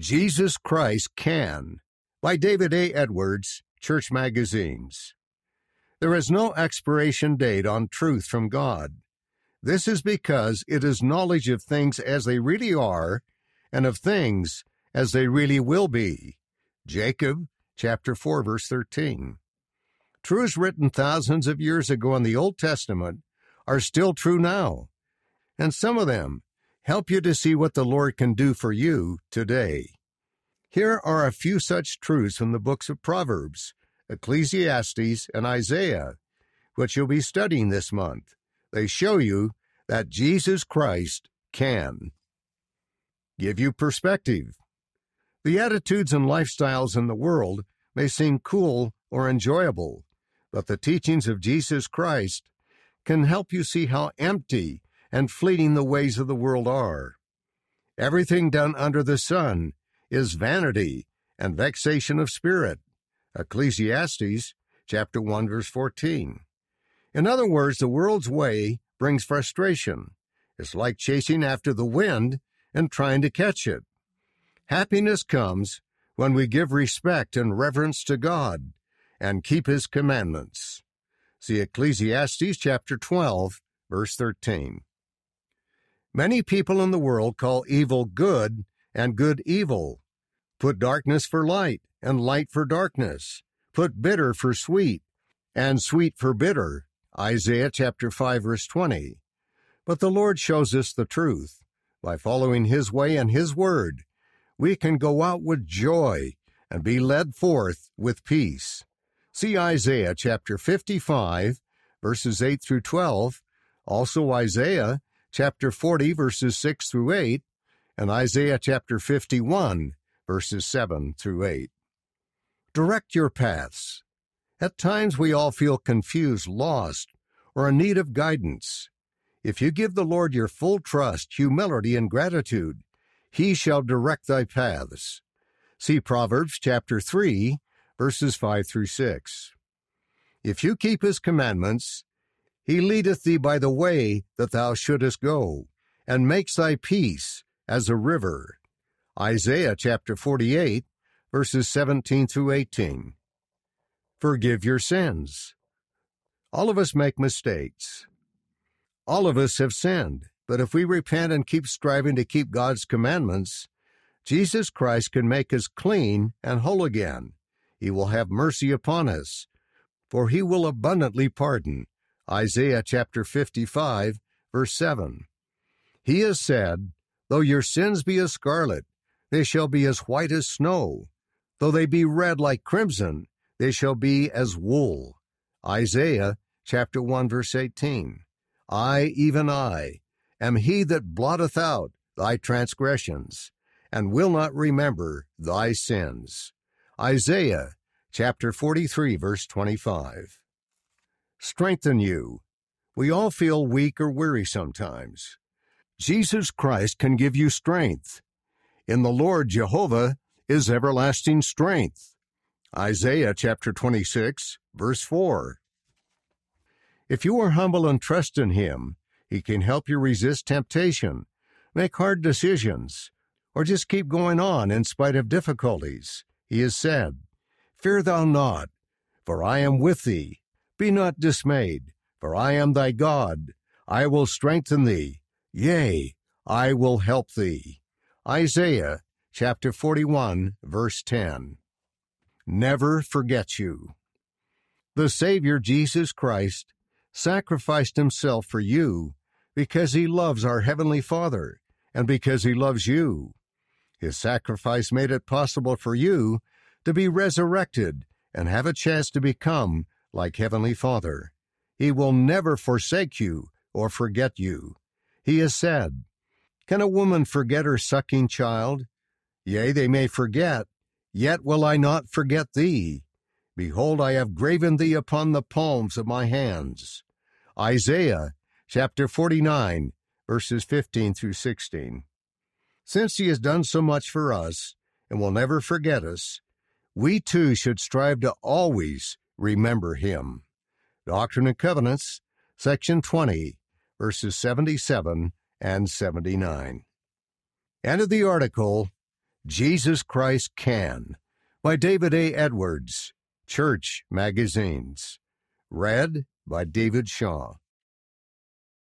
Jesus Christ Can by David A. Edwards, Church Magazines. There is no expiration date on truth from God. This is because it is knowledge of things as they really are and of things as they really will be. Jacob chapter 4 verse 13. Truths written thousands of years ago in the Old Testament are still true now. And some of them help you to see what the Lord can do for you today. Here are a few such truths from the books of Proverbs, Ecclesiastes, and Isaiah, which you'll be studying this month. They show you that Jesus Christ can give you perspective. The attitudes and lifestyles in the world may seem cool or enjoyable, but the teachings of Jesus Christ can help you see how empty and fleeting the ways of the world are. Everything done under the sun is vanity and vexation of spirit. Ecclesiastes chapter 1 verse 14. In other words, the world's way brings frustration. It's like chasing after the wind and trying to catch it. Happiness comes when we give respect and reverence to God and keep his commandments. See Ecclesiastes chapter 12 verse 13. Many people in the world call evil good and good evil. Put darkness for light and light for darkness. Put bitter for sweet and sweet for bitter. Isaiah chapter 5 verse 20. But the Lord shows us the truth. By following his way and his word, we can go out with joy and be led forth with peace. See Isaiah chapter 55 verses 8 through 12, also Isaiah chapter 40, verses 6 through 8, and Isaiah chapter 51, verses 7 through 8. Direct your paths. At times we all feel confused, lost, or in need of guidance. If you give the Lord your full trust, humility, and gratitude, he shall direct thy paths. See Proverbs chapter 3, verses 5 through 6. If you keep his commandments, he leadeth thee by the way that thou shouldest go, and makes thy peace as a river. Isaiah chapter 48, verses 17 through 18. Forgive your sins. All of us make mistakes. All of us have sinned, but if we repent and keep striving to keep God's commandments, Jesus Christ can make us clean and whole again. He will have mercy upon us, for he will abundantly pardon Isaiah chapter 55, verse 7. He has said, Though your sins be as scarlet, they shall be as white as snow. Though they be red like crimson, they shall be as wool. Isaiah chapter 1, verse 18. I, even I, am he that blotteth out thy transgressions, and will not remember thy sins. Isaiah chapter 43, verse 25 strengthen you. We all feel weak or weary sometimes. Jesus Christ can give you strength. In the Lord Jehovah is everlasting strength. Isaiah chapter 26, verse 4. If you are humble and trust in Him, He can help you resist temptation, make hard decisions, or just keep going on in spite of difficulties. He has said, Fear thou not, for I am with thee. Be not dismayed, for I am thy God. I will strengthen thee. Yea, I will help thee. Isaiah chapter 41, verse 10. Never forget you. The Savior Jesus Christ sacrificed himself for you because he loves our Heavenly Father and because he loves you. His sacrifice made it possible for you to be resurrected and have a chance to become like Heavenly Father. He will never forsake you or forget you. He has said, Can a woman forget her sucking child? Yea, they may forget, yet will I not forget thee. Behold, I have graven thee upon the palms of my hands. Isaiah chapter 49, verses 15 through 16. Since he has done so much for us and will never forget us, we too should strive to always remember him. Doctrine and Covenants, section 20, verses 77 and 79. End of the article Jesus Christ Can by David A. Edwards, Church Magazines. Read by David Shaw.